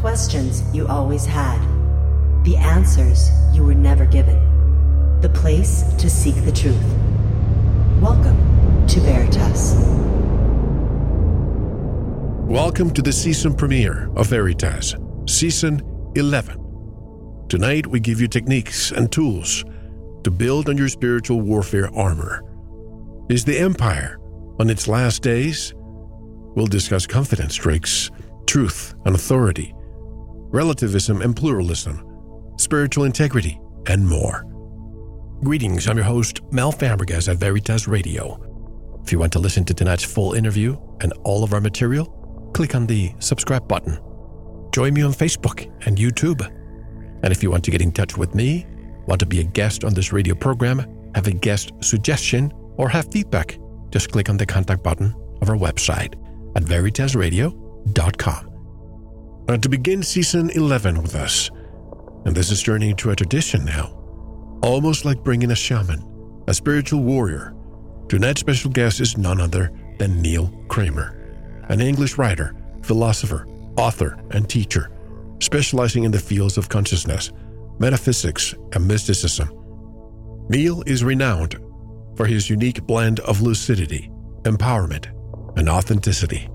Questions you always had. The answers you were never given. The place to seek the truth. Welcome to Veritas. Welcome to the season premiere of Veritas, season 11. Tonight, we give you techniques and tools to build on your spiritual warfare armor. Is the Empire on its last days? We'll discuss confidence tricks, truth and authority, relativism and pluralism, spiritual integrity, and more. Greetings, I'm your host, Mel Fabregas at Veritas Radio. If you want to listen to tonight's full interview and all of our material, click on the subscribe button. Join me on Facebook and YouTube. And if you want to get in touch with me, want to be a guest on this radio program, have a guest suggestion, or have feedback, just click on the contact button of our website at veritasradio.com. Uh, to begin season 11 with us, and this is turning into a tradition now, almost like bringing a shaman, a spiritual warrior. Tonight's special guest is none other than Neil Kramer, an English writer, philosopher, author, and teacher, specializing in the fields of consciousness, metaphysics, and mysticism. Neil is renowned for his unique blend of lucidity, empowerment, and authenticity.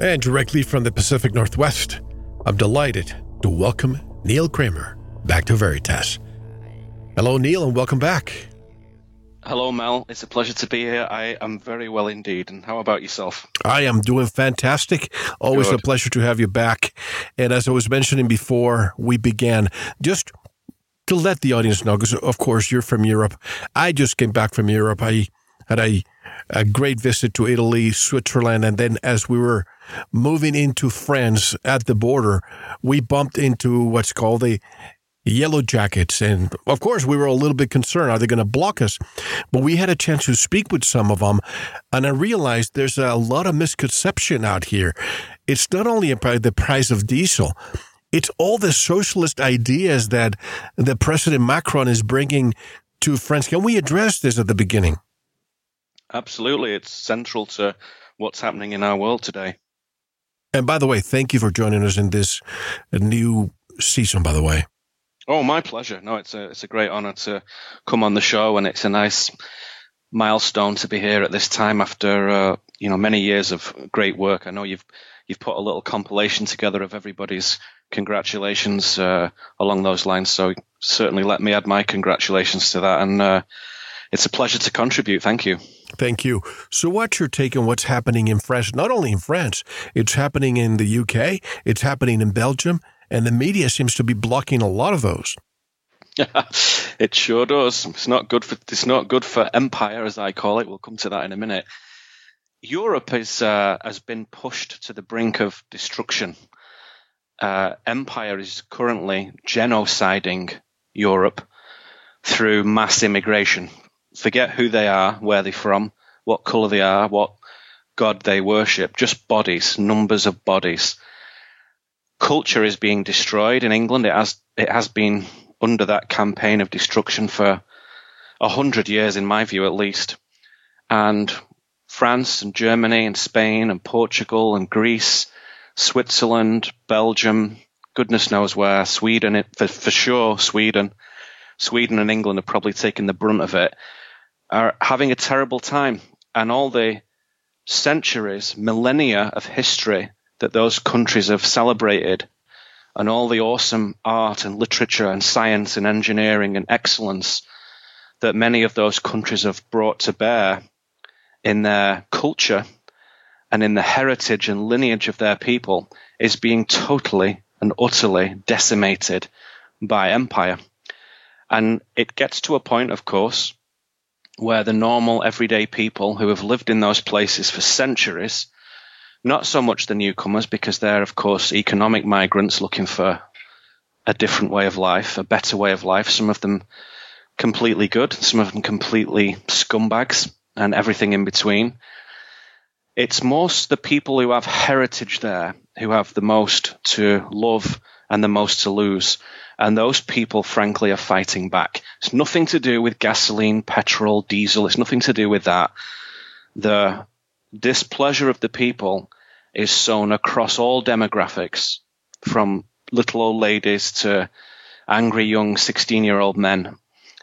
And directly from the Pacific Northwest, I'm delighted to welcome Neil Kramer back to Veritas. Hello, Neil, and welcome back. Hello, Mel. It's a pleasure to be here. I am very well indeed. And how about yourself? I am doing fantastic. Always Good. a pleasure to have you back. And as I was mentioning before we began, just to let the audience know, because of course you're from Europe. I just came back from Europe. I had a, a great visit to Italy, Switzerland, and then as we were moving into France at the border, we bumped into what's called the yellow jackets. And of course, we were a little bit concerned. Are they going to block us? But we had a chance to speak with some of them. And I realized there's a lot of misconception out here. It's not only about the price of diesel. It's all the socialist ideas that the President Macron is bringing to France. Can we address this at the beginning? Absolutely. It's central to what's happening in our world today. And by the way, thank you for joining us in this new season, by the way. Oh, my pleasure. No, it's a it's a great honor to come on the show, and it's a nice milestone to be here at this time after uh, you know many years of great work. I know you've you've put a little compilation together of everybody's congratulations uh, along those lines. So certainly let me add my congratulations to that, and uh, it's a pleasure to contribute. Thank you. Thank you. So, what's your take on what's happening in France? Not only in France, it's happening in the UK, it's happening in Belgium, and the media seems to be blocking a lot of those. it sure does. It's not good for it's not good for empire, as I call it. We'll come to that in a minute. Europe is uh, has been pushed to the brink of destruction. Uh, empire is currently genociding Europe through mass immigration. Forget who they are, where they're from, what color they are, what god they worship. Just bodies, numbers of bodies culture is being destroyed in England. It has it has been under that campaign of destruction for a hundred years, in my view, at least. And France and Germany and Spain and Portugal and Greece, Switzerland, Belgium, goodness knows where, Sweden, for, for sure, Sweden, Sweden and England are probably taking the brunt of it, are having a terrible time. And all the centuries, millennia of history that those countries have celebrated and all the awesome art and literature and science and engineering and excellence that many of those countries have brought to bear in their culture and in the heritage and lineage of their people is being totally and utterly decimated by empire. And it gets to a point, of course, where the normal everyday people who have lived in those places for centuries not so much the newcomers, because they're, of course, economic migrants looking for a different way of life, a better way of life. Some of them completely good, some of them completely scumbags, and everything in between. It's most the people who have heritage there who have the most to love and the most to lose. And those people, frankly, are fighting back. It's nothing to do with gasoline, petrol, diesel. It's nothing to do with that. The displeasure of the people is sown across all demographics from little old ladies to angry young 16 year old men.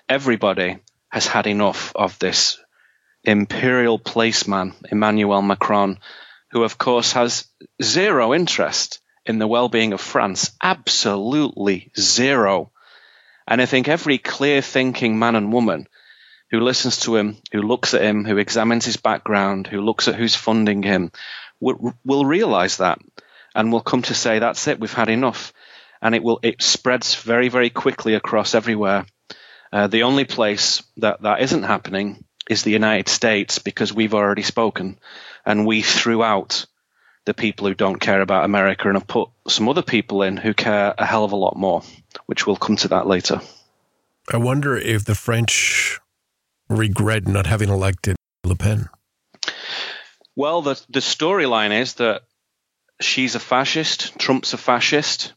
Everybody has had enough of this imperial placeman, Emmanuel Macron, who of course has zero interest in the well-being of France. Absolutely zero. And I think every clear thinking man and woman who listens to him, who looks at him, who examines his background, who looks at who's funding him, will, will realize that and will come to say, that's it, we've had enough. And it will, it spreads very, very quickly across everywhere. Uh, the only place that that isn't happening is the United States because we've already spoken and we threw out the people who don't care about America and have put some other people in who care a hell of a lot more, which we'll come to that later. I wonder if the French regret not having elected Le Pen. Well, the the storyline is that she's a fascist, Trump's a fascist,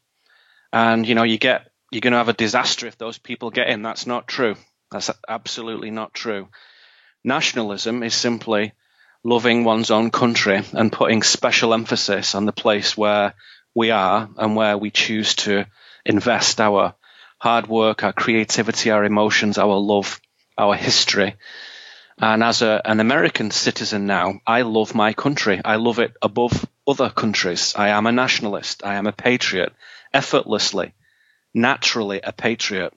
and you know you get you're going to have a disaster if those people get in. That's not true. That's absolutely not true. Nationalism is simply loving one's own country and putting special emphasis on the place where we are and where we choose to invest our hard work, our creativity, our emotions, our love, our history. And as a, an American citizen now, I love my country. I love it above other countries. I am a nationalist. I am a patriot, effortlessly, naturally a patriot.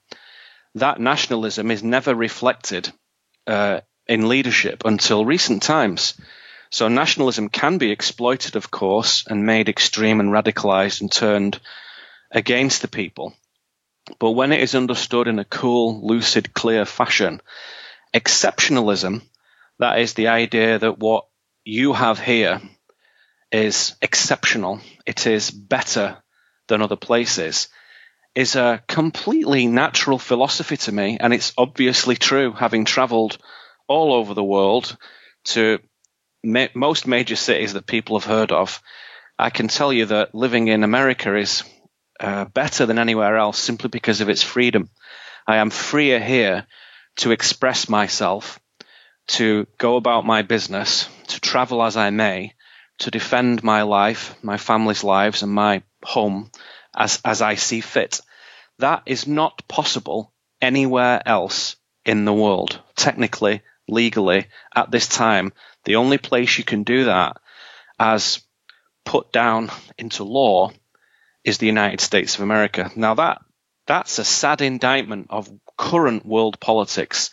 That nationalism is never reflected uh, in leadership until recent times. So nationalism can be exploited, of course, and made extreme and radicalized and turned against the people. But when it is understood in a cool, lucid, clear fashion, exceptionalism, that is the idea that what you have here is exceptional, it is better than other places, is a completely natural philosophy to me. And it's obviously true, having traveled all over the world to ma- most major cities that people have heard of. I can tell you that living in America is uh, better than anywhere else simply because of its freedom. I am freer here to express myself, to go about my business, to travel as I may, to defend my life, my family's lives, and my home as, as I see fit. That is not possible anywhere else in the world. Technically, legally at this time, the only place you can do that as put down into law is the United States of America. Now that that's a sad indictment of current world politics.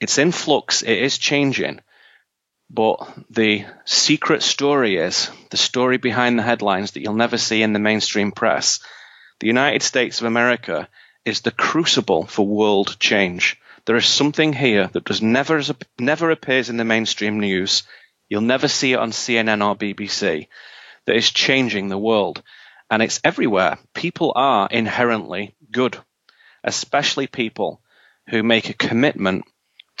It's in flux, it is changing, but the secret story is the story behind the headlines that you'll never see in the mainstream press. The United States of America is the crucible for world change. There is something here that does never never appears in the mainstream news. You'll never see it on CNN or BBC. That is changing the world, and it's everywhere. People are inherently good, especially people who make a commitment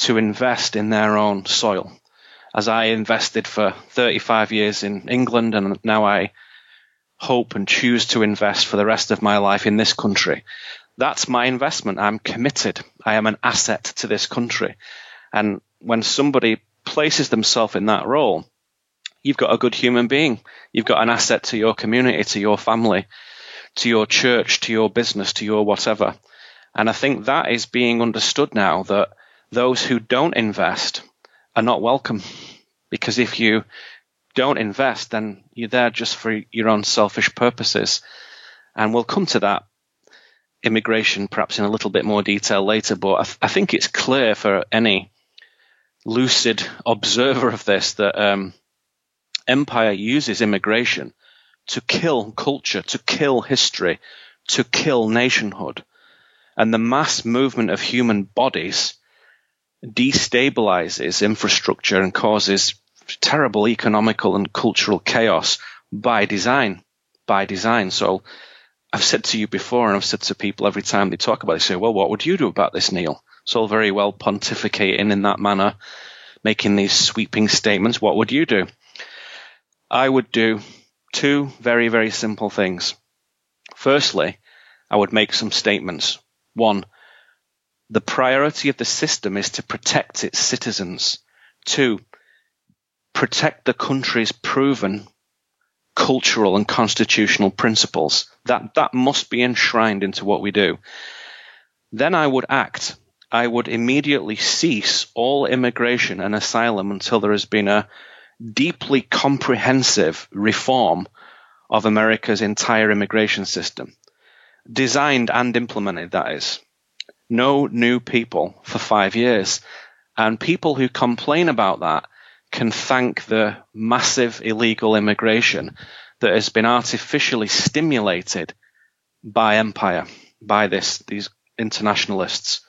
to invest in their own soil. As I invested for 35 years in England, and now I hope and choose to invest for the rest of my life in this country that's my investment. I'm committed. I am an asset to this country. And when somebody places themselves in that role, you've got a good human being. You've got an asset to your community, to your family, to your church, to your business, to your whatever. And I think that is being understood now that those who don't invest are not welcome. Because if you don't invest, then you're there just for your own selfish purposes. And we'll come to that immigration perhaps in a little bit more detail later, but I, th- I think it's clear for any lucid observer of this that um, empire uses immigration to kill culture, to kill history, to kill nationhood. And the mass movement of human bodies destabilizes infrastructure and causes terrible economical and cultural chaos by design. By design. So I've said to you before, and I've said to people every time they talk about it, they say, well, what would you do about this, Neil? It's all very well pontificating in that manner, making these sweeping statements. What would you do? I would do two very, very simple things. Firstly, I would make some statements. One, the priority of the system is to protect its citizens. Two, protect the country's proven cultural and constitutional principles. That, that must be enshrined into what we do. Then I would act. I would immediately cease all immigration and asylum until there has been a deeply comprehensive reform of America's entire immigration system. Designed and implemented, that is. No new people for five years. And people who complain about that can thank the massive illegal immigration that has been artificially stimulated by empire, by this, these internationalists.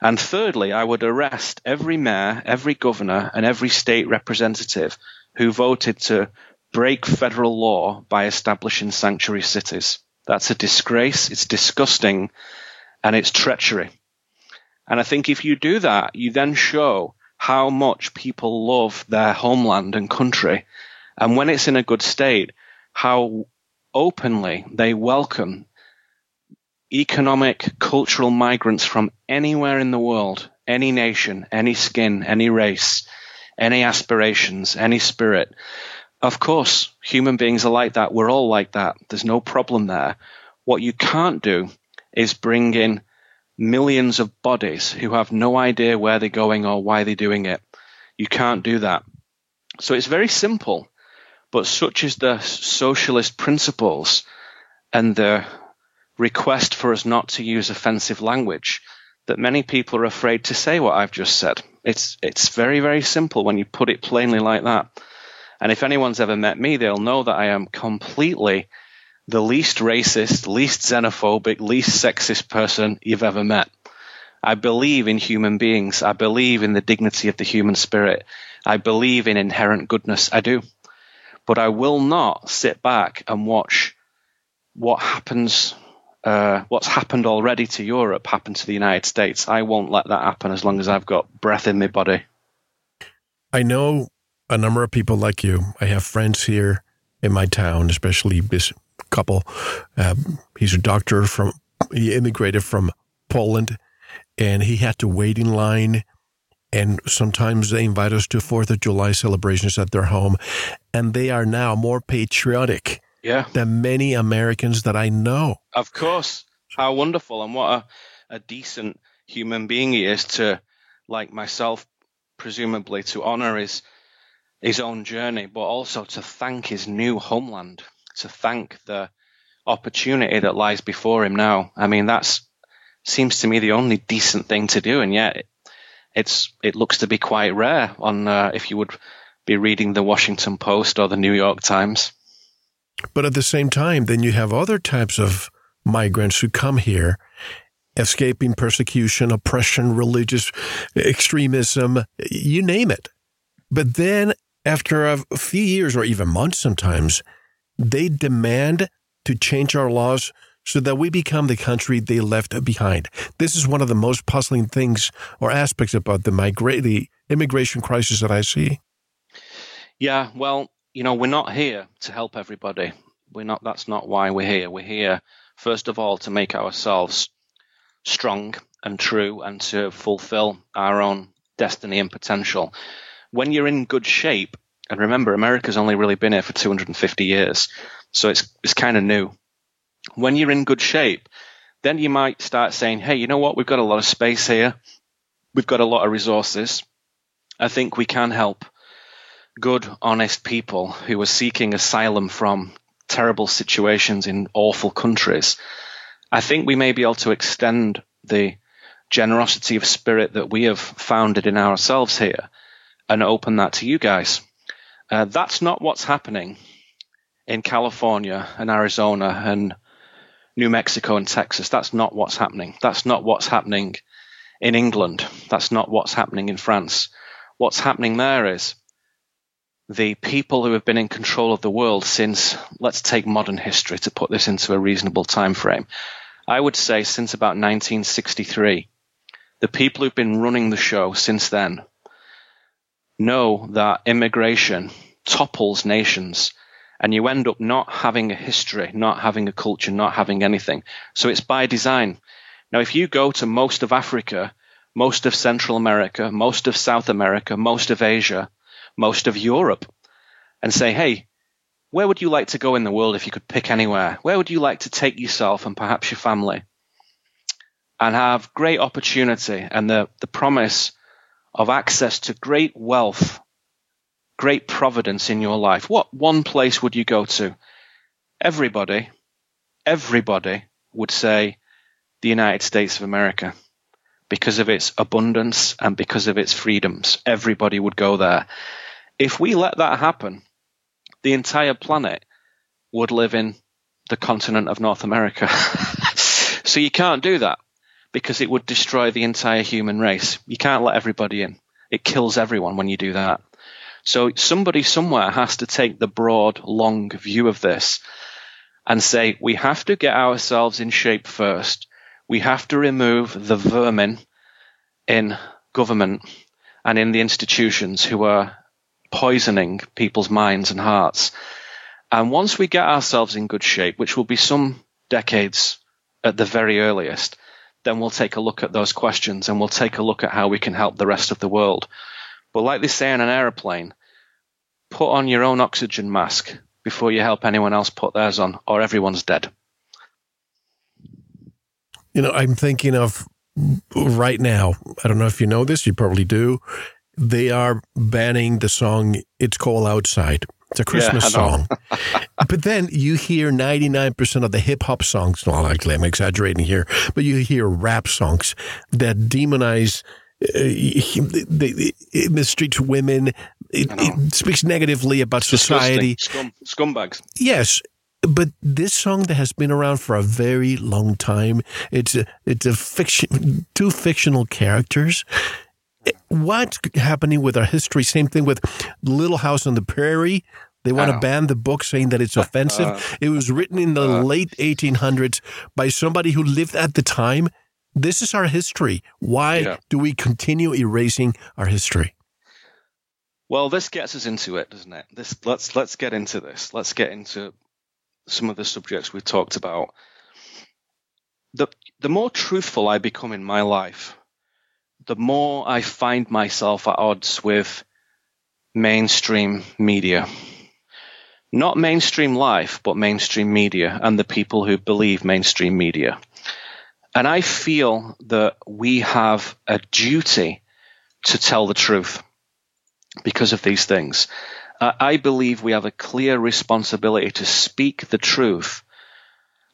And thirdly, I would arrest every mayor, every governor, and every state representative who voted to break federal law by establishing sanctuary cities. That's a disgrace. It's disgusting and it's treachery. And I think if you do that, you then show how much people love their homeland and country. And when it's in a good state, how openly they welcome economic, cultural migrants from anywhere in the world, any nation, any skin, any race, any aspirations, any spirit. Of course, human beings are like that. We're all like that. There's no problem there. What you can't do is bring in millions of bodies who have no idea where they're going or why they're doing it. You can't do that. So it's very simple, but such is the socialist principles and the request for us not to use offensive language that many people are afraid to say what I've just said. It's it's very very simple when you put it plainly like that. And if anyone's ever met me, they'll know that I am completely the least racist, least xenophobic, least sexist person you've ever met. I believe in human beings. I believe in the dignity of the human spirit. I believe in inherent goodness. I do. But I will not sit back and watch what happens, uh, what's happened already to Europe happen to the United States. I won't let that happen as long as I've got breath in my body. I know a number of people like you. I have friends here in my town, especially couple. Um, he's a doctor from, he immigrated from Poland and he had to wait in line. And sometimes they invite us to Fourth of July celebrations at their home. And they are now more patriotic yeah. than many Americans that I know. Of course. How wonderful. And what a, a decent human being he is to, like myself, presumably to honor his his own journey, but also to thank his new homeland to thank the opportunity that lies before him now. I mean, that's seems to me the only decent thing to do, and yet it, it's it looks to be quite rare on uh, if you would be reading the Washington Post or the New York Times. But at the same time, then you have other types of migrants who come here escaping persecution, oppression, religious extremism, you name it. But then after a few years or even months sometimes, they demand to change our laws so that we become the country they left behind. This is one of the most puzzling things or aspects about the migra- the immigration crisis that I see. Yeah, well, you know, we're not here to help everybody. We're not that's not why we're here. We're here first of all to make ourselves strong and true and to fulfill our own destiny and potential. When you're in good shape, and remember, America's only really been here for 250 years, so it's it's kind of new. When you're in good shape, then you might start saying, "Hey, you know what? We've got a lot of space here. We've got a lot of resources. I think we can help good, honest people who are seeking asylum from terrible situations in awful countries. I think we may be able to extend the generosity of spirit that we have founded in ourselves here and open that to you guys. Uh, that's not what's happening in California and Arizona and New Mexico and Texas. That's not what's happening. That's not what's happening in England. That's not what's happening in France. What's happening there is the people who have been in control of the world since, let's take modern history to put this into a reasonable time frame. I would say since about 1963, the people who've been running the show since then know that immigration topples nations and you end up not having a history, not having a culture, not having anything. So it's by design. Now, if you go to most of Africa, most of Central America, most of South America, most of Asia, most of Europe, and say, hey, where would you like to go in the world if you could pick anywhere? Where would you like to take yourself and perhaps your family? And have great opportunity and the, the promise of access to great wealth, great providence in your life. What one place would you go to? Everybody, everybody would say the United States of America because of its abundance and because of its freedoms. Everybody would go there. If we let that happen, the entire planet would live in the continent of North America. so you can't do that because it would destroy the entire human race. You can't let everybody in. It kills everyone when you do that. So somebody somewhere has to take the broad, long view of this and say, we have to get ourselves in shape first. We have to remove the vermin in government and in the institutions who are poisoning people's minds and hearts. And once we get ourselves in good shape, which will be some decades at the very earliest, then we'll take a look at those questions and we'll take a look at how we can help the rest of the world. But like they say on an aeroplane, put on your own oxygen mask before you help anyone else put theirs on, or everyone's dead. You know, I'm thinking of right now. I don't know if you know this, you probably do they are banning the song It's Cold Outside. It's a Christmas yeah, song. but then you hear 99% of the hip hop songs, well, actually, I'm exaggerating here, but you hear rap songs that demonize uh, the, in the streets women. It, it, speaks negatively about society. Scum, scumbags. Yes. But this song that has been around for a very long time, it's a, it's a fiction, two fictional characters what's happening with our history? Same thing with Little House on the Prairie. They want to ban the book, saying that it's offensive. Uh, it was written in the uh, late 1800s by somebody who lived at the time. This is our history. Why yeah. do we continue erasing our history? Well, this gets us into it, doesn't it? This let's let's get into this. Let's get into some of the subjects we've talked about. The the more truthful I become in my life, the more I find myself at odds with mainstream media. Not mainstream life, but mainstream media and the people who believe mainstream media. And I feel that we have a duty to tell the truth because of these things. I believe we have a clear responsibility to speak the truth,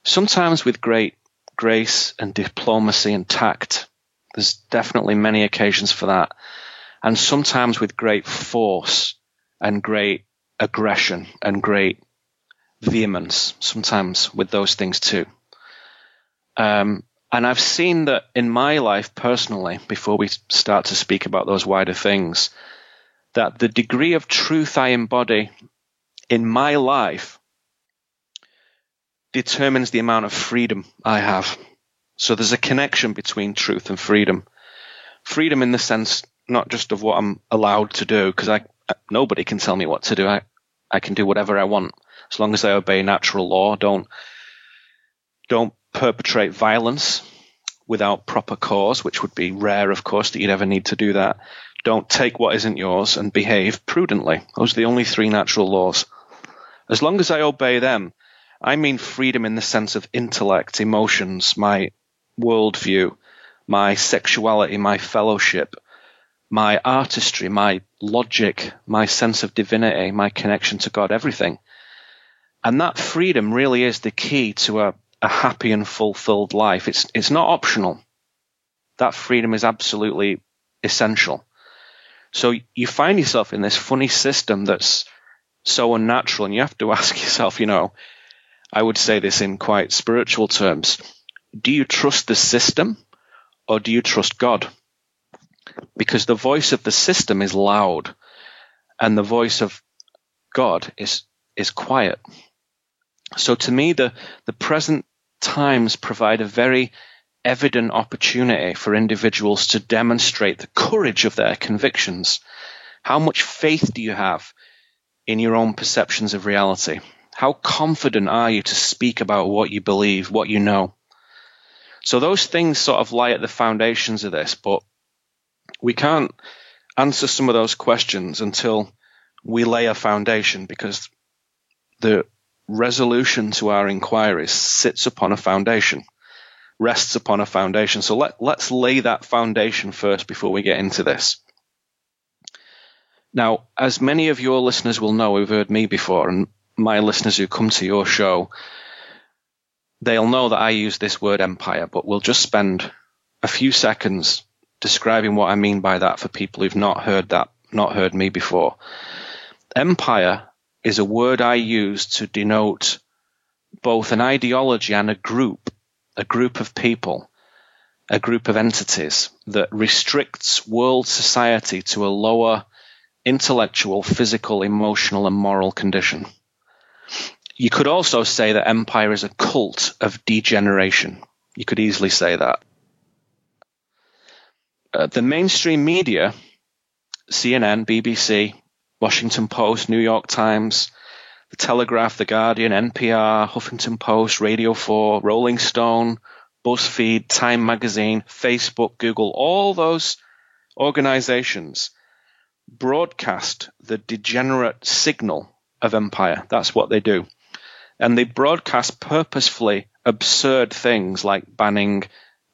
sometimes with great grace and diplomacy and tact, there's definitely many occasions for that. And sometimes with great force and great aggression and great vehemence, sometimes with those things too. Um, and I've seen that in my life personally, before we start to speak about those wider things, that the degree of truth I embody in my life determines the amount of freedom I have. So there's a connection between truth and freedom. Freedom in the sense not just of what I'm allowed to do, because I nobody can tell me what to do. I I can do whatever I want as long as I obey natural law. Don't don't perpetrate violence without proper cause, which would be rare, of course, that you'd ever need to do that. Don't take what isn't yours and behave prudently. Those are the only three natural laws. As long as I obey them, I mean freedom in the sense of intellect, emotions, my worldview, my sexuality, my fellowship, my artistry, my logic, my sense of divinity, my connection to God, everything. And that freedom really is the key to a, a happy and fulfilled life. It's, it's not optional. That freedom is absolutely essential. So you find yourself in this funny system that's so unnatural and you have to ask yourself, you know, I would say this in quite spiritual terms do you trust the system or do you trust God? Because the voice of the system is loud and the voice of God is, is quiet. So to me, the, the present times provide a very evident opportunity for individuals to demonstrate the courage of their convictions. How much faith do you have in your own perceptions of reality? How confident are you to speak about what you believe, what you know? So those things sort of lie at the foundations of this, but we can't answer some of those questions until we lay a foundation because the resolution to our inquiries sits upon a foundation, rests upon a foundation. So let, let's lay that foundation first before we get into this. Now, as many of your listeners will know who've heard me before, and my listeners who come to your show, they'll know that I use this word empire, but we'll just spend a few seconds describing what I mean by that for people who've not heard that, not heard me before. Empire is a word I use to denote both an ideology and a group, a group of people, a group of entities that restricts world society to a lower intellectual, physical, emotional, and moral condition. You could also say that empire is a cult of degeneration. You could easily say that. Uh, the mainstream media, CNN, BBC, Washington Post, New York Times, The Telegraph, The Guardian, NPR, Huffington Post, Radio 4, Rolling Stone, BuzzFeed, Time Magazine, Facebook, Google, all those organizations broadcast the degenerate signal of empire. That's what they do. And they broadcast purposefully absurd things like banning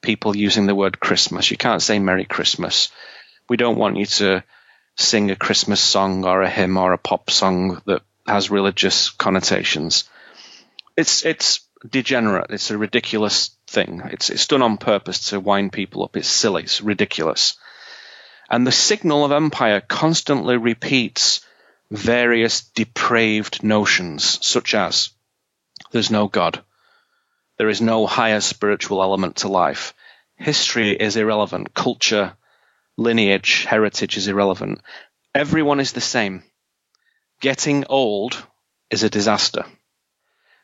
people using the word Christmas. You can't say Merry Christmas. We don't want you to sing a Christmas song or a hymn or a pop song that has religious connotations. It's it's degenerate. It's a ridiculous thing. It's it's done on purpose to wind people up. It's silly. It's ridiculous. And the signal of empire constantly repeats various depraved notions, such as there's no God, there is no higher spiritual element to life, history is irrelevant, culture, lineage, heritage is irrelevant. Everyone is the same. Getting old is a disaster.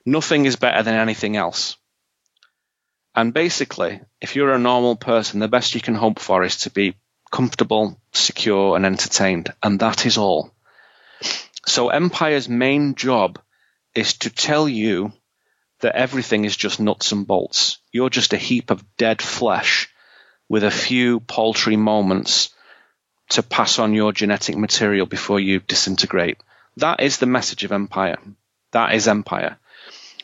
Nothing is better than anything else. And basically, if you're a normal person, the best you can hope for is to be comfortable, secure, and entertained. And that is all. So Empire's main job is to tell you that everything is just nuts and bolts. You're just a heap of dead flesh with a few paltry moments to pass on your genetic material before you disintegrate. That is the message of empire. That is empire.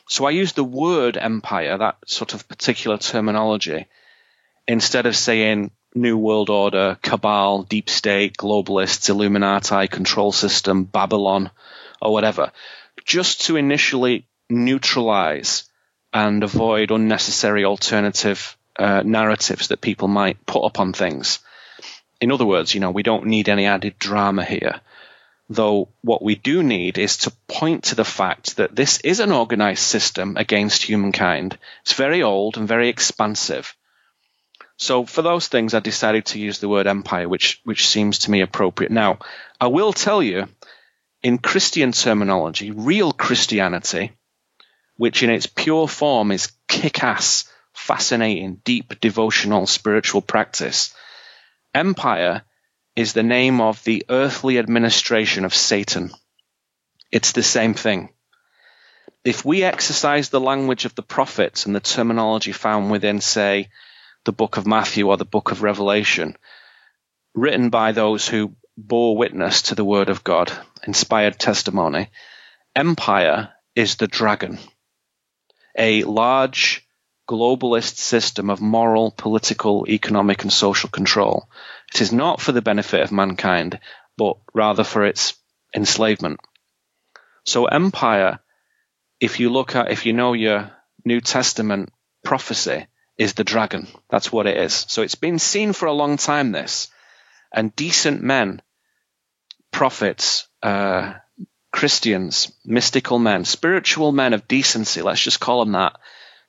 So I use the word empire, that sort of particular terminology, instead of saying New World Order, Cabal, Deep State, Globalists, Illuminati, Control System, Babylon, or whatever, just to initially neutralize and avoid unnecessary alternative uh, narratives that people might put up on things. In other words, you know, we don't need any added drama here. Though what we do need is to point to the fact that this is an organized system against humankind. It's very old and very expansive. So for those things, I decided to use the word empire, which which seems to me appropriate. Now, I will tell you, in Christian terminology, real Christianity, which in its pure form is kick-ass, fascinating, deep devotional spiritual practice, empire is the name of the earthly administration of Satan. It's the same thing. If we exercise the language of the prophets and the terminology found within, say, the book of Matthew or the book of Revelation, written by those who bore witness to the word of God, inspired testimony. Empire is the dragon, a large globalist system of moral, political, economic, and social control. It is not for the benefit of mankind, but rather for its enslavement. So empire, if you look at, if you know your New Testament prophecy, is the dragon. That's what it is. So it's been seen for a long time, this. And decent men, prophets, uh, Christians, mystical men, spiritual men of decency, let's just call them that.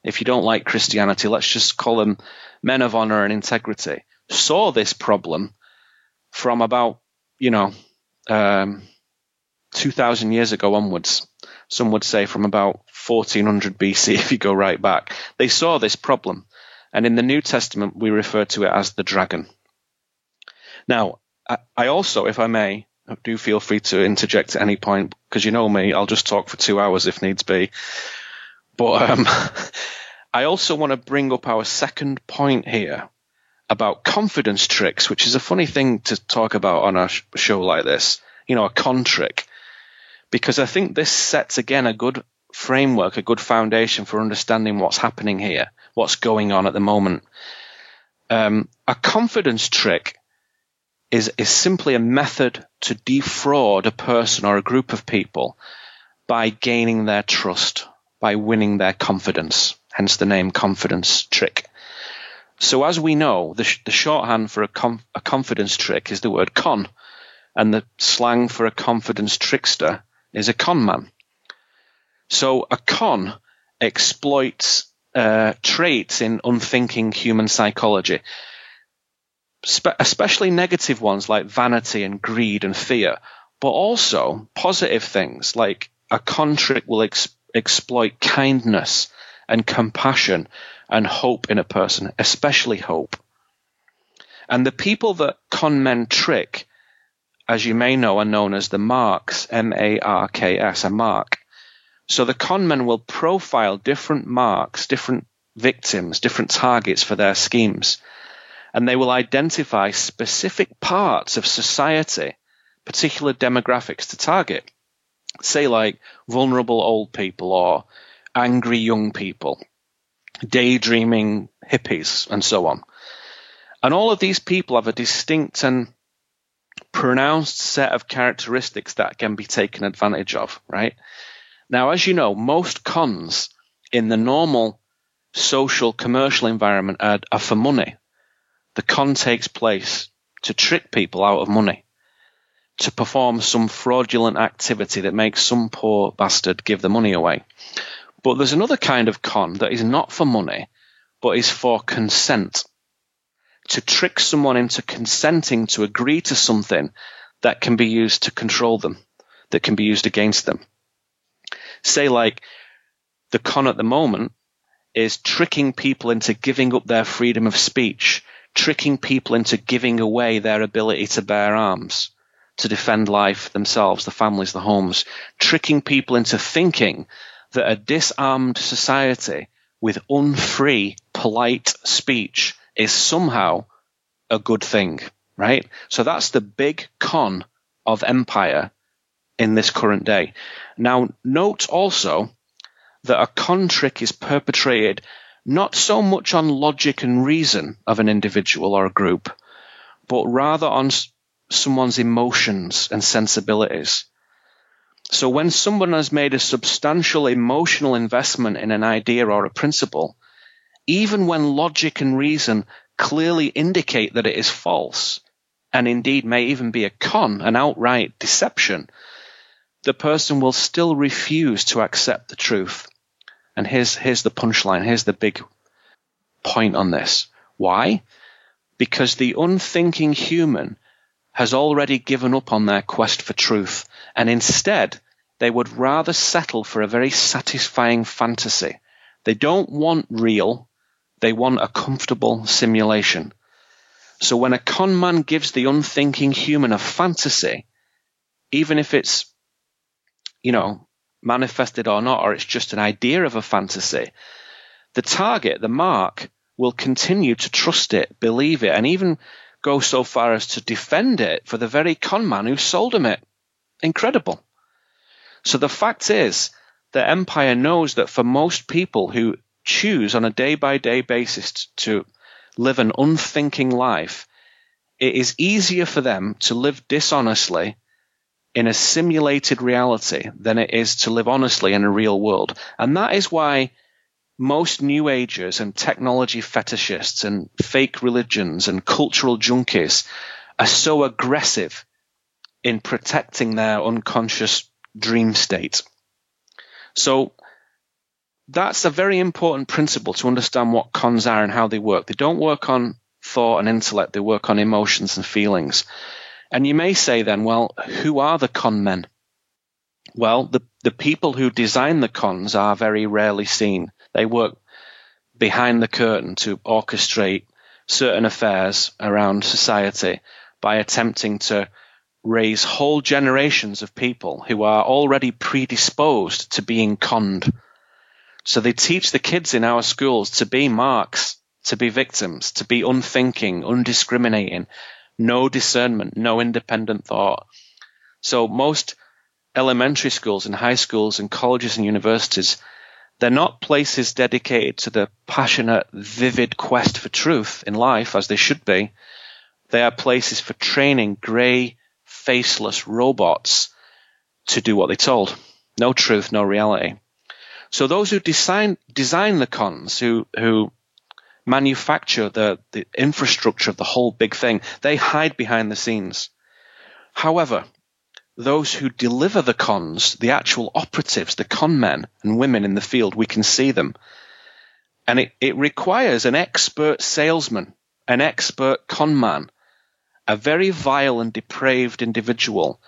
If you don't like Christianity, let's just call them men of honor and integrity, saw this problem from about, you know, um, 2000 years ago onwards. Some would say from about 1400 BC, if you go right back. They saw this problem. And in the New Testament, we refer to it as the dragon. Now, I also, if I may, do feel free to interject at any point because you know me, I'll just talk for two hours if needs be. But um, I also want to bring up our second point here about confidence tricks, which is a funny thing to talk about on a show like this. You know, a con trick. because I think this sets again a good framework, a good foundation for understanding what's happening here, what's going on at the moment. Um, a confidence trick is, is simply a method to defraud a person or a group of people by gaining their trust, by winning their confidence, hence the name confidence trick. So as we know, the, sh- the shorthand for a, com- a confidence trick is the word con, and the slang for a confidence trickster is a con man. So a con exploits uh, traits in unthinking human psychology, spe- especially negative ones like vanity and greed and fear, but also positive things like a con trick will ex- exploit kindness and compassion and hope in a person, especially hope. And the people that con men trick, as you may know, are known as the marks, M-A-R-K-S, a mark. So the con men will profile different marks, different victims, different targets for their schemes. And they will identify specific parts of society, particular demographics to target. Say like vulnerable old people or angry young people daydreaming hippies, and so on. And all of these people have a distinct and pronounced set of characteristics that can be taken advantage of, right? Now, as you know, most cons in the normal social commercial environment are, are for money. The con takes place to trick people out of money, to perform some fraudulent activity that makes some poor bastard give the money away. But there's another kind of con that is not for money, but is for consent. To trick someone into consenting to agree to something that can be used to control them, that can be used against them. Say, like, the con at the moment is tricking people into giving up their freedom of speech, tricking people into giving away their ability to bear arms, to defend life themselves, the families, the homes, tricking people into thinking that a disarmed society with unfree, polite speech is somehow a good thing, right? So that's the big con of empire in this current day. Now, note also that a con trick is perpetrated not so much on logic and reason of an individual or a group, but rather on someone's emotions and sensibilities. So when someone has made a substantial emotional investment in an idea or a principle, even when logic and reason clearly indicate that it is false, and indeed may even be a con, an outright deception, the person will still refuse to accept the truth. And here's, here's the punchline. Here's the big point on this. Why? Because the unthinking human has already given up on their quest for truth, and instead they would rather settle for a very satisfying fantasy. They don't want real, they want a comfortable simulation. So when a con man gives the unthinking human a fantasy, even if it's, you know, manifested or not, or it's just an idea of a fantasy, the target, the mark, will continue to trust it, believe it, and even go so far as to defend it for the very con man who sold him it. Incredible. So the fact is that Empire knows that for most people who choose on a day by day basis to live an unthinking life, it is easier for them to live dishonestly in a simulated reality than it is to live honestly in a real world. And that is why most New Agers and technology fetishists and fake religions and cultural junkies are so aggressive in protecting their unconscious dream state. So that's a very important principle to understand what cons are and how they work. They don't work on thought and intellect, they work on emotions and feelings. And you may say then, well, who are the con men? Well, the, the people who design the cons are very rarely seen. They work behind the curtain to orchestrate certain affairs around society by attempting to raise whole generations of people who are already predisposed to being conned. So they teach the kids in our schools to be marks, to be victims, to be unthinking, undiscriminating, no discernment, no independent thought. So most elementary schools and high schools and colleges and universities, they're not places dedicated to the passionate, vivid quest for truth in life as they should be. They are places for training grey, faceless robots to do what they're told. No truth, no reality. So those who design design the cons, who who manufacture the, the infrastructure of the whole big thing, they hide behind the scenes. However, those who deliver the cons, the actual operatives, the con men and women in the field, we can see them. And it, it requires an expert salesman, an expert con man, a very vile and depraved individual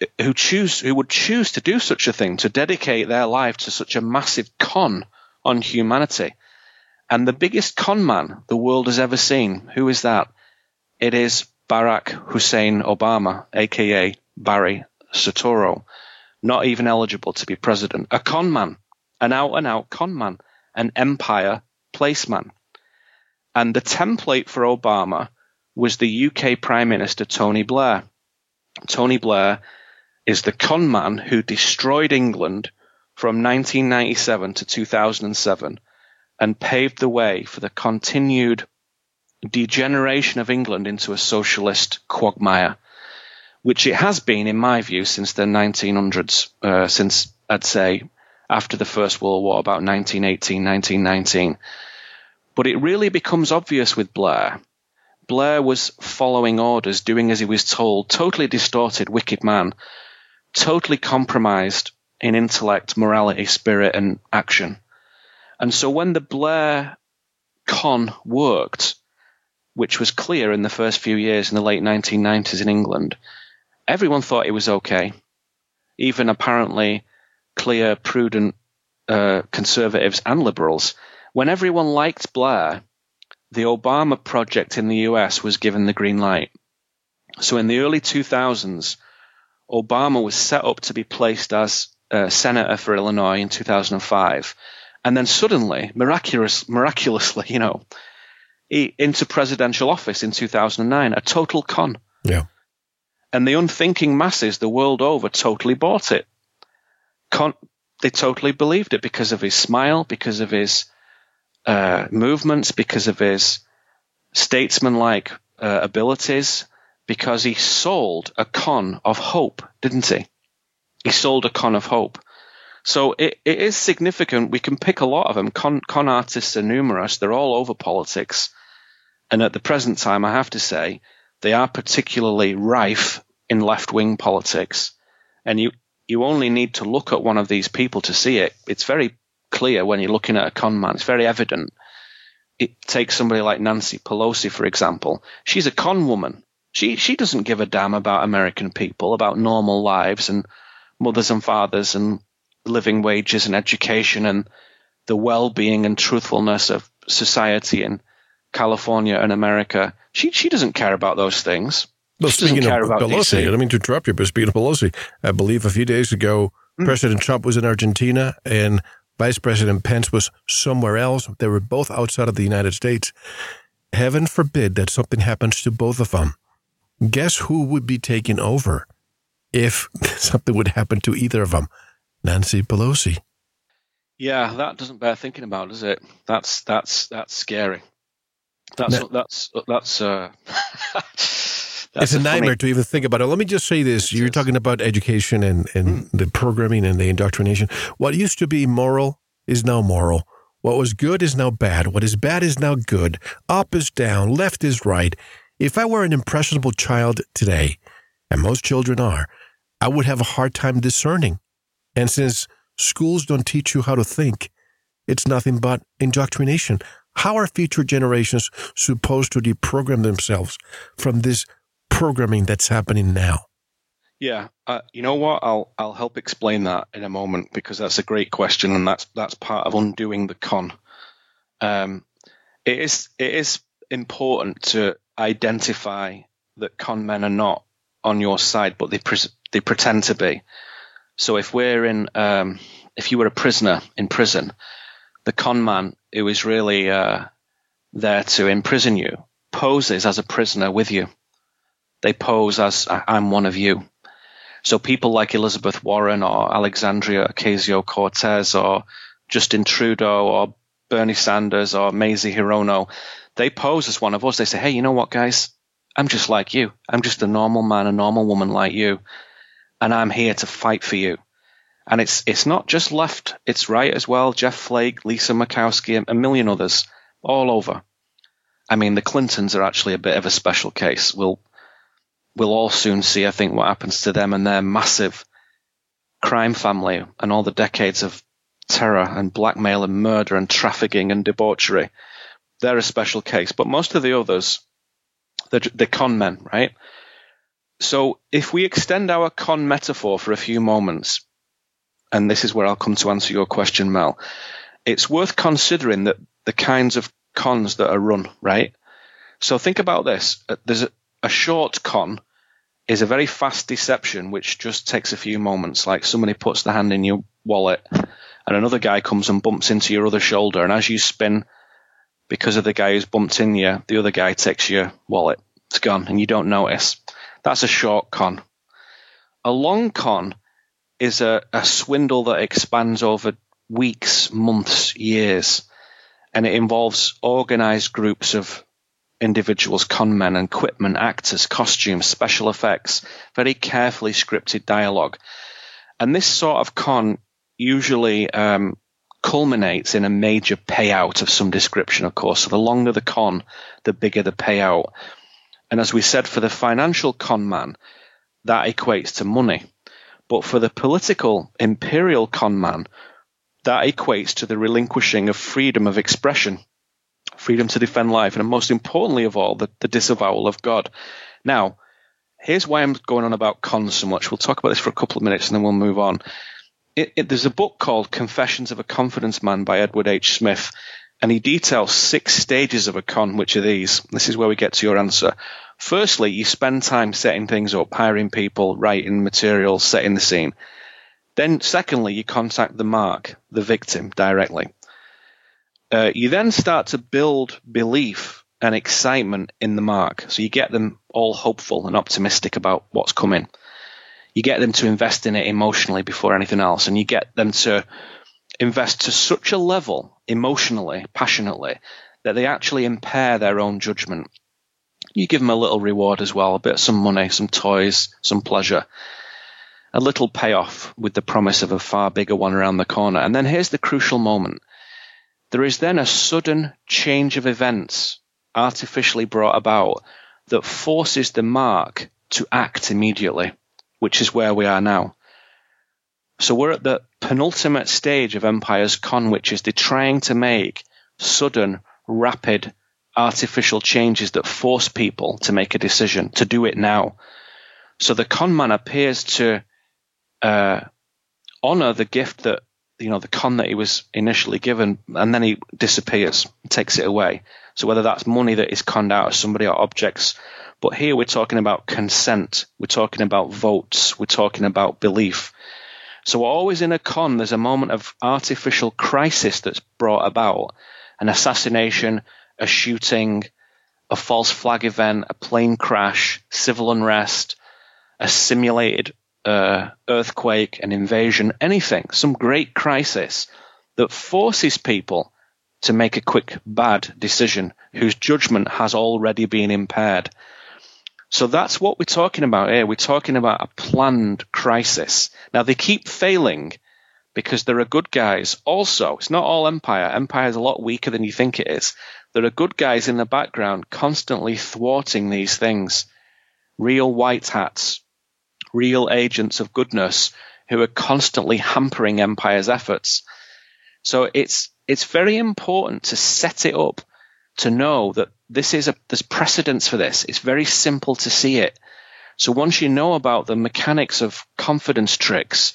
eh, who choose who would choose to do such a thing, to dedicate their life to such a massive con on humanity. And the biggest con man the world has ever seen, who is that? It is Barack Hussein Obama, aka Barry Soetoro, not even eligible to be president. A con man, an out and out con man, an empire placeman. And the template for Obama was the UK Prime Minister Tony Blair. Tony Blair is the con man who destroyed England from 1997 to 2007 and paved the way for the continued degeneration of England into a socialist quagmire, which it has been, in my view, since the 1900s, uh, since I'd say after the First World War, about 1918, 1919. But it really becomes obvious with Blair. Blair was following orders, doing as he was told, totally distorted, wicked man, totally compromised in intellect, morality, spirit, and action. And so when the Blair con worked, which was clear in the first few years in the late 1990s in England, everyone thought it was okay. Even apparently clear, prudent uh, conservatives and liberals. When everyone liked Blair, the Obama project in the US was given the green light. So in the early 2000s, Obama was set up to be placed as uh, senator for Illinois in 2005, and then suddenly, miraculous, miraculously, you know, he, into presidential office in 2009, a total con. Yeah. And the unthinking masses the world over totally bought it. Con- they totally believed it because of his smile, because of his uh, movements, because of his statesman-like uh, abilities, because he sold a con of hope, didn't he? He sold a con of hope. So it, it is significant. We can pick a lot of them. Con, con artists are numerous. They're all over politics. And at the present time, I have to say, they are particularly rife in left wing politics. And you, you only need to look at one of these people to see it. It's very clear when you're looking at a con man. It's very evident. It takes somebody like Nancy Pelosi, for example. She's a con woman. She she doesn't give a damn about American people, about normal lives and mothers and fathers and living wages and education and the well-being and truthfulness of society in California and America. She she doesn't care about those things. Well, she speaking of Pelosi, DC. I don't mean to interrupt you, but speaking of Pelosi, I believe a few days ago, mm. President Trump was in Argentina and Vice President Pence was somewhere else. They were both outside of the United States. Heaven forbid that something happens to both of them. Guess who would be taking over if something would happen to either of them? Nancy Pelosi. Yeah, that doesn't bear thinking about, does it? That's that's that's scary. That's now, that's that's uh that's it's a, a nightmare funny... to even think about it. Let me just say this. You're talking about education and, and mm. the programming and the indoctrination. What used to be moral is now moral. What was good is now bad. What is bad is now good. Up is down. Left is right. If I were an impressionable child today, and most children are, I would have a hard time discerning. And since schools don't teach you how to think, it's nothing but indoctrination. How are future generations supposed to deprogram themselves from this programming that's happening now? Yeah, uh, you know what? I'll I'll help explain that in a moment because that's a great question, and that's that's part of undoing the con. Um, it is it is important to identify that con men are not on your side, but they pre- they pretend to be. So if we're in, um, if you were a prisoner in prison, the con man who is really uh, there to imprison you poses as a prisoner with you. They pose as I'm one of you. So people like Elizabeth Warren or Alexandria Ocasio Cortez or Justin Trudeau or Bernie Sanders or Mazie Hirono, they pose as one of us. They say, hey, you know what, guys? I'm just like you. I'm just a normal man, a normal woman like you. And I'm here to fight for you. And it's it's not just left, it's right as well. Jeff Flake, Lisa Murkowski, a million others all over. I mean, the Clintons are actually a bit of a special case. We'll we'll all soon see, I think, what happens to them and their massive crime family and all the decades of terror and blackmail and murder and trafficking and debauchery. They're a special case, but most of the others, they're, they're con men, right? So if we extend our con metaphor for a few moments, and this is where I'll come to answer your question, Mel. It's worth considering that the kinds of cons that are run, right? So think about this. Uh, there's a, a short con is a very fast deception which just takes a few moments. Like somebody puts the hand in your wallet and another guy comes and bumps into your other shoulder. And as you spin, because of the guy who's bumped in you, the other guy takes your wallet. It's gone and you don't notice. That's a short con. A long con is a, a swindle that expands over weeks, months, years, and it involves organized groups of individuals, conmen, equipment, actors, costumes, special effects, very carefully scripted dialogue. And this sort of con usually um, culminates in a major payout of some description, of course. So the longer the con, the bigger the payout. And as we said, for the financial con man, that equates to money. But for the political imperial con man, that equates to the relinquishing of freedom of expression, freedom to defend life, and most importantly of all, the, the disavowal of God. Now, here's why I'm going on about cons so much. We'll talk about this for a couple of minutes and then we'll move on. It, it, there's a book called Confessions of a Confidence Man by Edward H. Smith, and he details six stages of a con, which are these. This is where we get to your answer. Firstly, you spend time setting things up, hiring people, writing material, setting the scene. Then, secondly, you contact the mark, the victim, directly. Uh, you then start to build belief and excitement in the mark. So you get them all hopeful and optimistic about what's coming. You get them to invest in it emotionally before anything else, and you get them to invest to such a level emotionally, passionately, that they actually impair their own judgment you give them a little reward as well, a bit, of some money, some toys, some pleasure, a little payoff with the promise of a far bigger one around the corner. And then here's the crucial moment. There is then a sudden change of events artificially brought about that forces the mark to act immediately, which is where we are now. So we're at the penultimate stage of Empire's con, which is they're trying to make sudden, rapid artificial changes that force people to make a decision, to do it now. So the con man appears to uh, honor the gift that you know the con that he was initially given, and then he disappears, takes it away. So whether that's money that is conned out of somebody or objects, but here we're talking about consent, we're talking about votes, we're talking about belief. So always in a con, there's a moment of artificial crisis that's brought about, an assassination, a shooting, a false flag event, a plane crash, civil unrest, a simulated uh, earthquake, an invasion, anything, some great crisis that forces people to make a quick bad decision whose judgment has already been impaired. So that's what we're talking about here. We're talking about a planned crisis. Now they keep failing because there are good guys. Also, it's not all Empire. Empire is a lot weaker than you think it is. There are good guys in the background constantly thwarting these things. Real white hats, real agents of goodness who are constantly hampering Empire's efforts. So it's it's very important to set it up to know that this is a there's precedence for this. It's very simple to see it. So once you know about the mechanics of confidence tricks,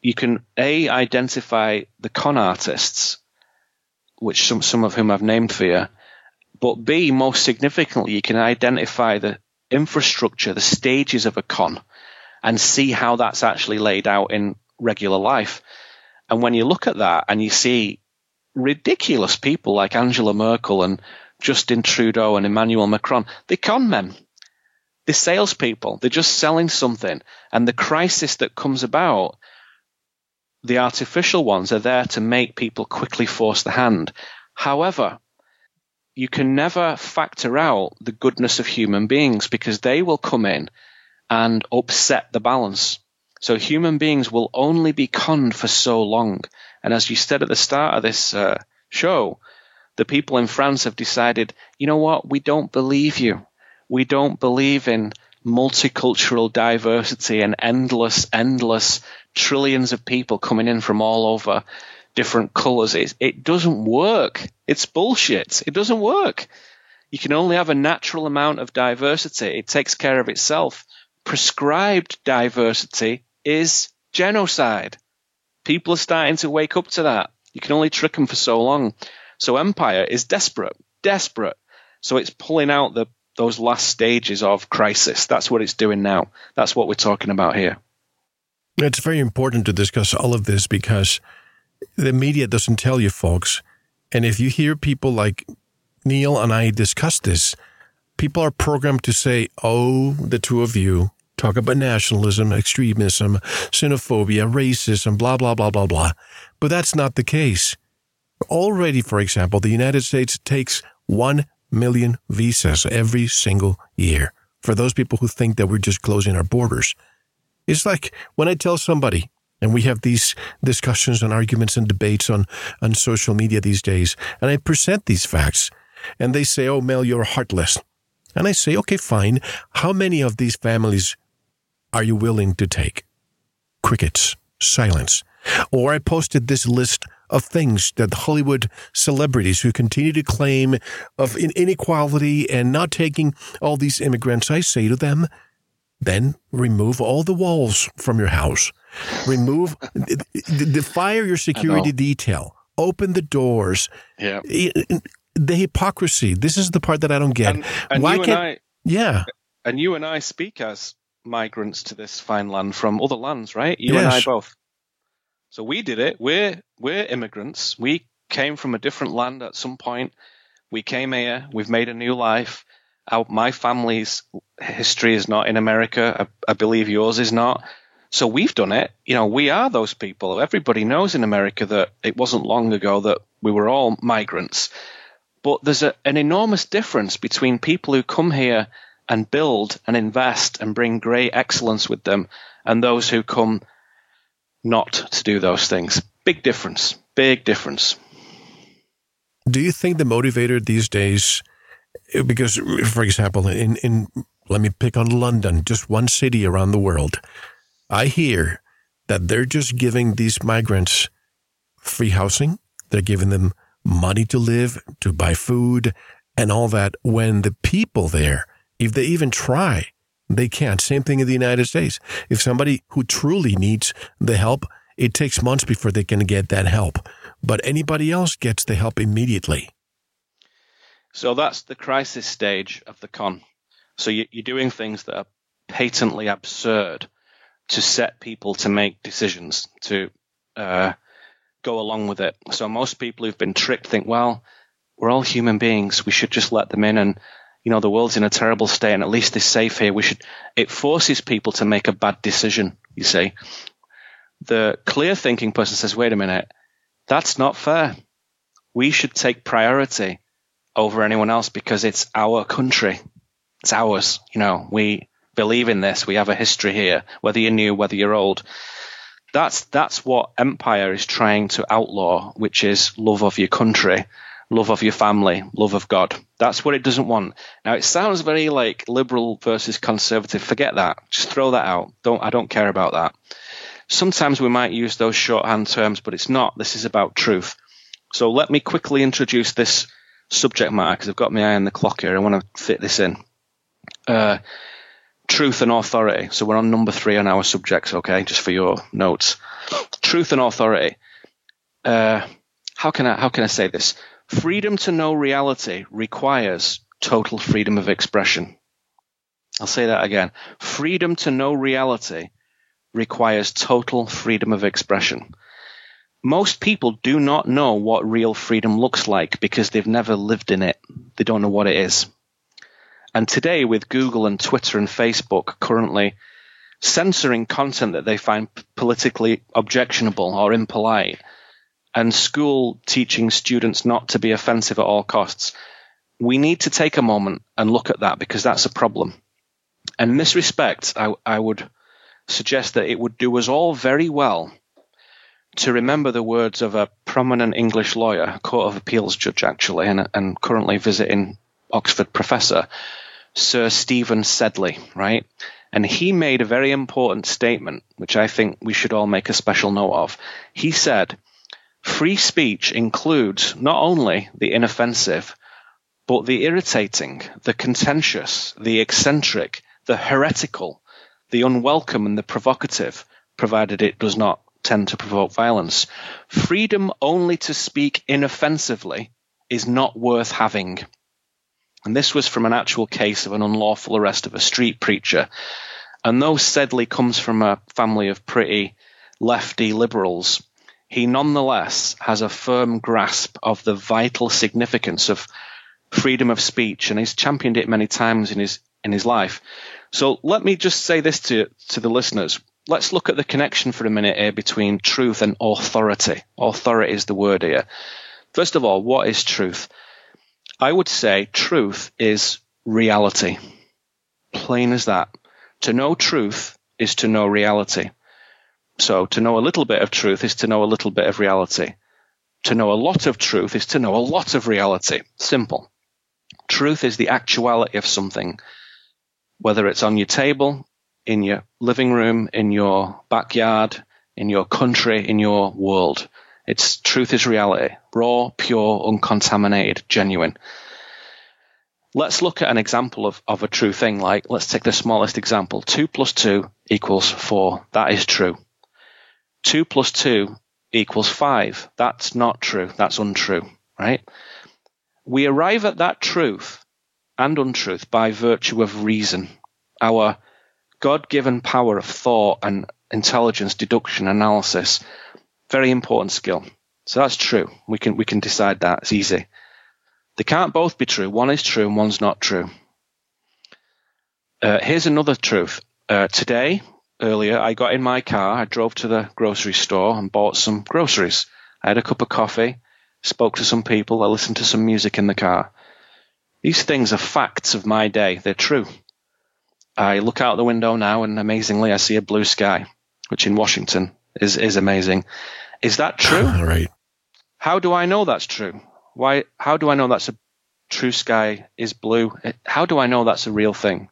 you can a identify the con artists, which some some of whom I've named for you, but b most significantly, you can identify the infrastructure, the stages of a con, and see how that's actually laid out in regular life. And when you look at that and you see ridiculous people like Angela Merkel and Justin Trudeau and Emmanuel Macron, they con men. They're salespeople. They're just selling something. And the crisis that comes about, the artificial ones are there to make people quickly force the hand. However, you can never factor out the goodness of human beings because they will come in and upset the balance. So human beings will only be conned for so long. And as you said at the start of this uh, show, the people in France have decided, you know what, we don't believe you. We don't believe in multicultural diversity and endless, endless trillions of people coming in from all over different colors. It, it doesn't work. It's bullshit. It doesn't work. You can only have a natural amount of diversity. It takes care of itself. Prescribed diversity is genocide. People are starting to wake up to that. You can only trick them for so long. So Empire is desperate, desperate. So it's pulling out the those last stages of crisis. That's what it's doing now. That's what we're talking about here. It's very important to discuss all of this because the media doesn't tell you, folks. And if you hear people like Neil and I discuss this, people are programmed to say, oh, the two of you talk about nationalism, extremism, xenophobia, racism, blah, blah, blah, blah, blah. But that's not the case. Already, for example, the United States takes 1 million visas every single year for those people who think that we're just closing our borders. It's like when I tell somebody, and we have these discussions and arguments and debates on, on social media these days. And I present these facts and they say, Oh, Mel, you're heartless. And I say, okay, fine. How many of these families are you willing to take? Crickets, silence. Or I posted this list of things that Hollywood celebrities who continue to claim of inequality and not taking all these immigrants, I say to them, then remove all the walls from your house. Remove the, the fire your security detail. Open the doors. Yeah. The hypocrisy. This is the part that I don't get. And, and Why you can't? and I, yeah. and you and I speak as migrants to this fine land from other lands, right? You and I both. So we did it. We're we're immigrants. We came from a different land at some point. We came here. We've made a new life. My family's history is not in America. I, I believe yours is not. So we've done it. You know, we are those people. Everybody knows in America that it wasn't long ago that we were all migrants. But there's a, an enormous difference between people who come here and build and invest and bring great excellence with them and those who come not to do those things. Big difference. Big difference. Do you think the motivator these days, because, for example, in, in let me pick on London, just one city around the world, I hear that they're just giving these migrants free housing. They're giving them money to live, to buy food, and all that. When the people there, if they even try, they can't. Same thing in the United States. If somebody who truly needs the help, it takes months before they can get that help. But anybody else gets the help immediately. So that's the crisis stage of the con. So you, you're doing things that are patently absurd to set people to make decisions, to uh, go along with it. So most people who've been tricked think, well, we're all human beings. We should just let them in. And, you know, the world's in a terrible state and at least they're safe here. We should, it forces people to make a bad decision, you see. The clear thinking person says, wait a minute, that's not fair. We should take priority over anyone else because it's our country. It's ours. You know, we believe in this. We have a history here, whether you're new, whether you're old. That's, that's what empire is trying to outlaw, which is love of your country, love of your family, love of God. That's what it doesn't want. Now it sounds very like liberal versus conservative. Forget that. Just throw that out. Don't, I don't care about that. Sometimes we might use those shorthand terms, but it's not. This is about truth. So let me quickly introduce this subject matter because I've got my eye on the clock here. I want to fit this in. Uh, truth and authority. So we're on number three on our subjects, okay, just for your notes. Truth and authority. Uh, how can I how can I say this? Freedom to know reality requires total freedom of expression. I'll say that again. Freedom to know reality requires total freedom of expression. Most people do not know what real freedom looks like because they've never lived in it. They don't know what it is. And today, with Google and Twitter and Facebook currently censoring content that they find politically objectionable or impolite, and school teaching students not to be offensive at all costs, we need to take a moment and look at that because that's a problem. And in this respect, I, I would suggest that it would do us all very well to remember the words of a prominent English lawyer, Court of Appeals judge actually, and, and currently visiting Oxford professor, Sir Stephen Sedley, right? And he made a very important statement, which I think we should all make a special note of. He said, free speech includes not only the inoffensive, but the irritating, the contentious, the eccentric, the heretical, the unwelcome, and the provocative, provided it does not tend to provoke violence. Freedom only to speak inoffensively is not worth having. And this was from an actual case of an unlawful arrest of a street preacher. And though Sedley comes from a family of pretty lefty liberals, he nonetheless has a firm grasp of the vital significance of freedom of speech, and he's championed it many times in his in his life. So let me just say this to to the listeners. Let's look at the connection for a minute here between truth and authority. Authority is the word here. First of all, what is truth? I would say truth is reality. Plain as that. To know truth is to know reality. So to know a little bit of truth is to know a little bit of reality. To know a lot of truth is to know a lot of reality. Simple. Truth is the actuality of something, whether it's on your table, in your living room, in your backyard, in your country, in your world. It's truth is reality, raw, pure, uncontaminated, genuine. Let's look at an example of, of a true thing. Like, let's take the smallest example. Two plus two equals four. That is true. Two plus two equals five. That's not true. That's untrue, right? We arrive at that truth and untruth by virtue of reason, our God given power of thought and intelligence, deduction, analysis. Very important skill. So that's true. We can we can decide that. It's easy. They can't both be true. One is true and one's not true. Uh, here's another truth. Uh, today, earlier, I got in my car. I drove to the grocery store and bought some groceries. I had a cup of coffee spoke to some people, I listened to some music in the car. These things are facts of my day. They're true. I look out the window now and amazingly I see a blue sky, which in Washington is, is amazing. Is that true? All right. How do I know that's true? Why, how do I know that's a true sky is blue? How do I know that's a real thing?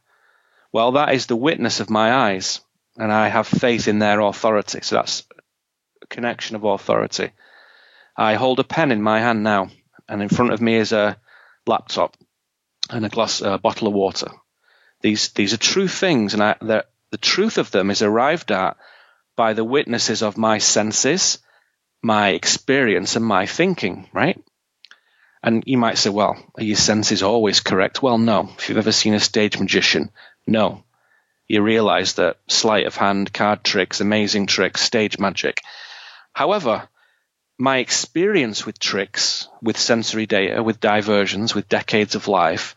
Well, that is the witness of my eyes and I have faith in their authority. So that's a connection of authority. I hold a pen in my hand now, and in front of me is a laptop and a glass, a bottle of water. These these are true things, and I, the truth of them is arrived at by the witnesses of my senses, my experience, and my thinking. Right? And you might say, well, are your senses always correct? Well, no. If you've ever seen a stage magician, no. You realize that sleight of hand, card tricks, amazing tricks, stage magic. However, my experience with tricks, with sensory data, with diversions, with decades of life,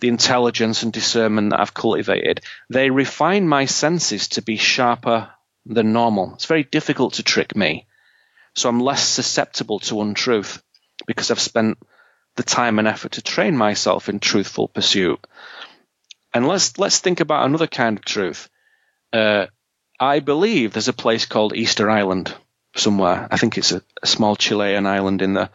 the intelligence and discernment that I've cultivated, they refine my senses to be sharper than normal. It's very difficult to trick me. So I'm less susceptible to untruth because I've spent the time and effort to train myself in truthful pursuit. And let's let's think about another kind of truth. Uh, I believe there's a place called Easter Island somewhere. I think it's a, a small Chilean island in the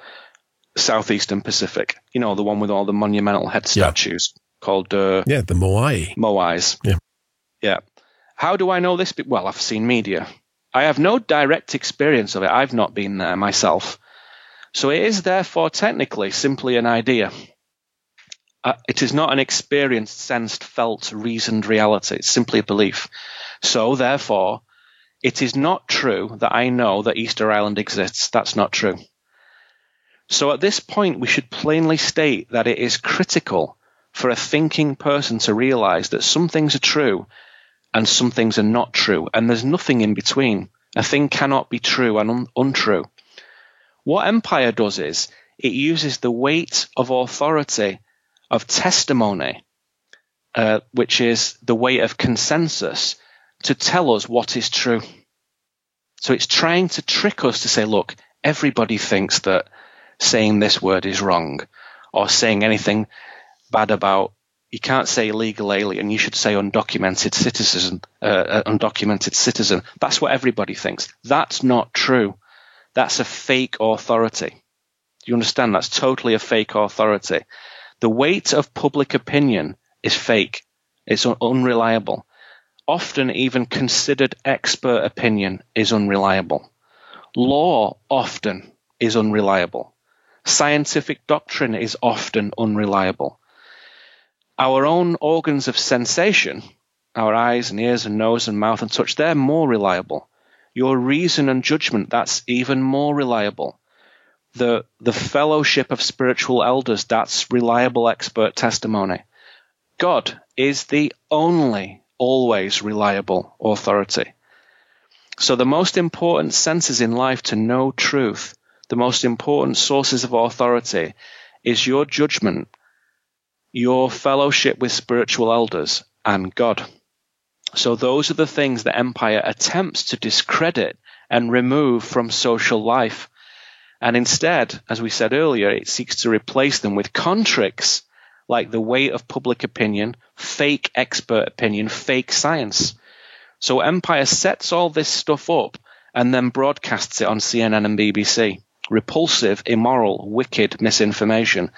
southeastern Pacific. You know, the one with all the monumental head statues yeah. called uh, yeah, the Moai. Moais. Yeah, yeah. How do I know this? Well, I've seen media. I have no direct experience of it. I've not been there myself. So it is therefore technically simply an idea. Uh, it is not an experienced, sensed, felt, reasoned reality. It's simply a belief. So therefore, it is not true that I know that Easter Island exists. That's not true. So at this point, we should plainly state that it is critical for a thinking person to realize that some things are true and some things are not true, and there's nothing in between. A thing cannot be true and un- untrue. What empire does is it uses the weight of authority, of testimony, uh, which is the weight of consensus, to tell us what is true. So it's trying to trick us to say, look, everybody thinks that saying this word is wrong or saying anything bad about you can't say illegal alien. You should say undocumented citizen. Uh, uh, undocumented citizen. That's what everybody thinks. That's not true. That's a fake authority. Do you understand? That's totally a fake authority. The weight of public opinion is fake. It's un- unreliable. Often, even considered expert opinion is unreliable. Law often is unreliable. Scientific doctrine is often unreliable our own organs of sensation, our eyes and ears and nose and mouth and touch, they're more reliable. Your reason and judgment, that's even more reliable. The, the fellowship of spiritual elders, that's reliable expert testimony. God is the only always reliable authority. So the most important senses in life to know truth, the most important sources of authority is your judgment your fellowship with spiritual elders, and God. So those are the things that empire attempts to discredit and remove from social life. And instead, as we said earlier, it seeks to replace them with contricks like the weight of public opinion, fake expert opinion, fake science. So empire sets all this stuff up and then broadcasts it on CNN and BBC. Repulsive, immoral, wicked misinformation.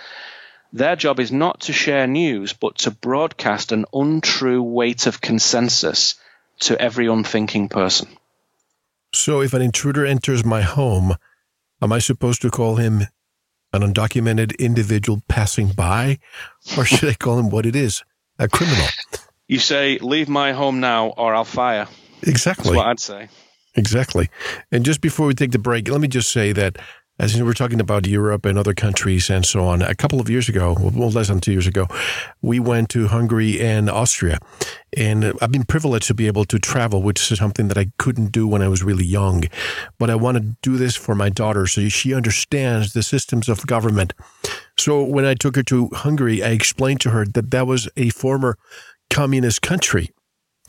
Their job is not to share news, but to broadcast an untrue weight of consensus to every unthinking person. So if an intruder enters my home, am I supposed to call him an undocumented individual passing by? Or should I call him what it is? A criminal. You say, leave my home now or I'll fire. Exactly. That's what I'd say. Exactly. And just before we take the break, let me just say that as we're talking about Europe and other countries and so on, a couple of years ago, well, less than two years ago, we went to Hungary and Austria. And I've been privileged to be able to travel, which is something that I couldn't do when I was really young. But I want to do this for my daughter so she understands the systems of government. So when I took her to Hungary, I explained to her that that was a former communist country.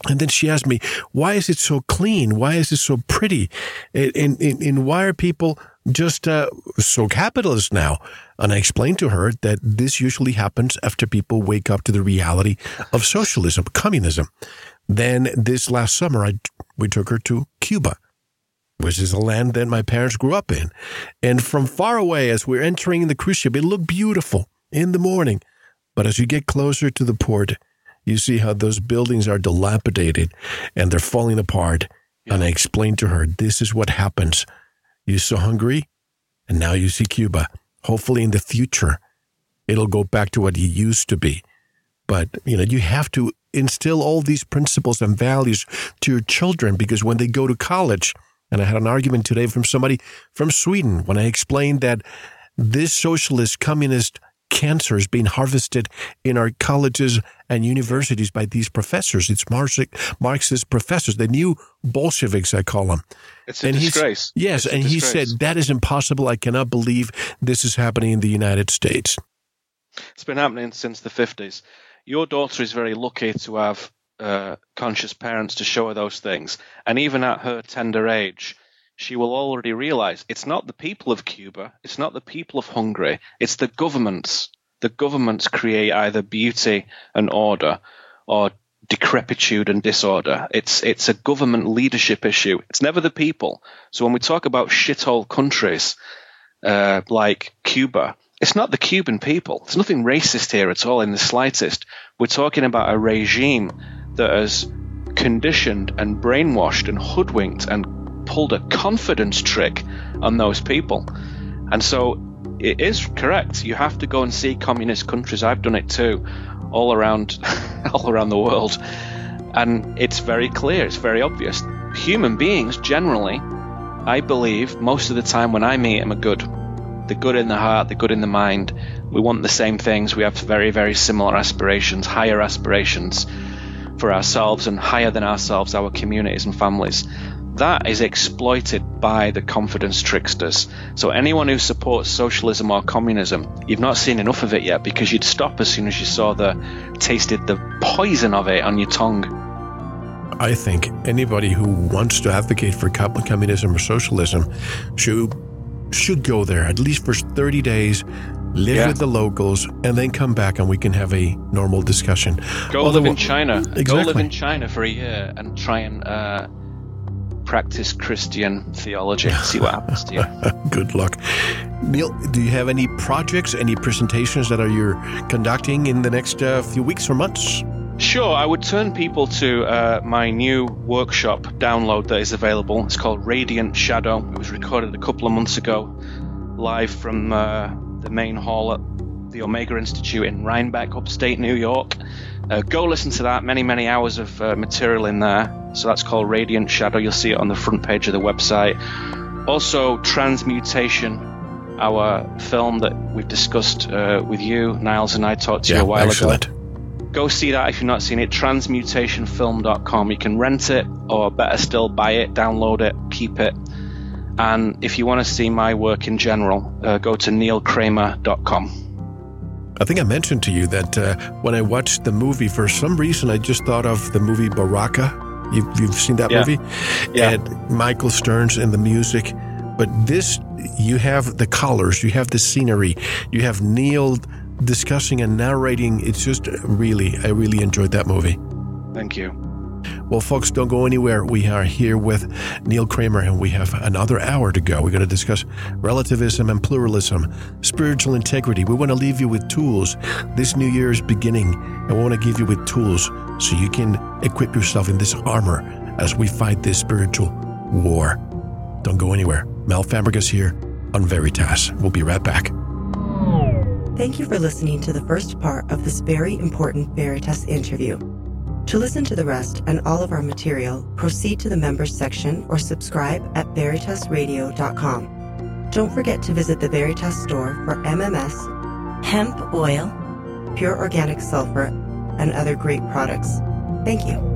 And then she asked me, why is it so clean? Why is it so pretty? And, and, and why are people just uh, so capitalist now. And I explained to her that this usually happens after people wake up to the reality of socialism, communism. Then this last summer, I, we took her to Cuba, which is a land that my parents grew up in. And from far away, as we're entering the cruise ship, it looked beautiful in the morning. But as you get closer to the port, you see how those buildings are dilapidated and they're falling apart. Yeah. And I explained to her, this is what happens you saw Hungary, and now you see Cuba. Hopefully, in the future, it'll go back to what it used to be. But you know, you have to instill all these principles and values to your children because when they go to college, and I had an argument today from somebody from Sweden when I explained that this socialist communist cancer is being harvested in our colleges and universities by these professors. It's Marxist professors, the new Bolsheviks, I call them. It's a and disgrace. Yes, it's and he said, that is impossible. I cannot believe this is happening in the United States. It's been happening since the 50s. Your daughter is very lucky to have uh, conscious parents to show her those things. And even at her tender age, she will already realize it's not the people of Cuba, it's not the people of Hungary, it's the governments. The governments create either beauty and order or decrepitude and disorder. It's it's a government leadership issue. It's never the people. So when we talk about shithole countries uh, like Cuba, it's not the Cuban people. There's nothing racist here at all in the slightest. We're talking about a regime that has conditioned and brainwashed and hoodwinked and pulled a confidence trick on those people. And so it is correct. You have to go and see communist countries. I've done it too, all around, all around the world, and it's very clear. It's very obvious. Human beings generally, I believe, most of the time when I meet them are good. The good in the heart, the good in the mind. We want the same things. We have very, very similar aspirations, higher aspirations for ourselves and higher than ourselves, our communities and families. That is exploited by the confidence tricksters. So anyone who supports socialism or communism, you've not seen enough of it yet because you'd stop as soon as you saw the tasted the poison of it on your tongue. I think anybody who wants to advocate for communism or socialism should should go there at least for 30 days live yeah. with the locals, and then come back and we can have a normal discussion. Go Although, live in China. Exactly. Go live in China for a year and try and uh, practice Christian theology. See what happens to you. Good luck. Neil, do you have any projects, any presentations that are you're conducting in the next uh, few weeks or months? Sure, I would turn people to uh, my new workshop download that is available. It's called Radiant Shadow. It was recorded a couple of months ago, live from uh, the main hall at the Omega Institute in Rhinebeck, upstate New York. Uh, go listen to that. Many, many hours of uh, material in there. So that's called Radiant Shadow. You'll see it on the front page of the website. Also, Transmutation, our film that we've discussed uh, with you, Niles, and I talked to yeah, you a while excellent. ago. Go see that if you've not seen it. Transmutationfilm.com. You can rent it, or better still, buy it, download it, keep it. And if you want to see my work in general, uh, go to neilkramer.com. I think I mentioned to you that uh, when I watched the movie, for some reason, I just thought of the movie Baraka. You've, you've seen that yeah. movie? Yeah. And Michael Stearns and the music. But this, you have the colors, you have the scenery, you have Neil discussing and narrating. It's just really, I really enjoyed that movie. Thank you. Well, folks, don't go anywhere. We are here with Neil Kramer, and we have another hour to go. We're going to discuss relativism and pluralism, spiritual integrity. We want to leave you with tools. This new year is beginning, and we want to give you with tools so you can equip yourself in this armor as we fight this spiritual war. Don't go anywhere. Mel Fabregas here on Veritas. We'll be right back. Thank you for listening to the first part of this very important Veritas interview. To listen to the rest and all of our material, proceed to the members section or subscribe at veritasradio.com. Don't forget to visit the Veritas store for MMS, hemp oil, pure organic sulfur, and other great products. Thank you.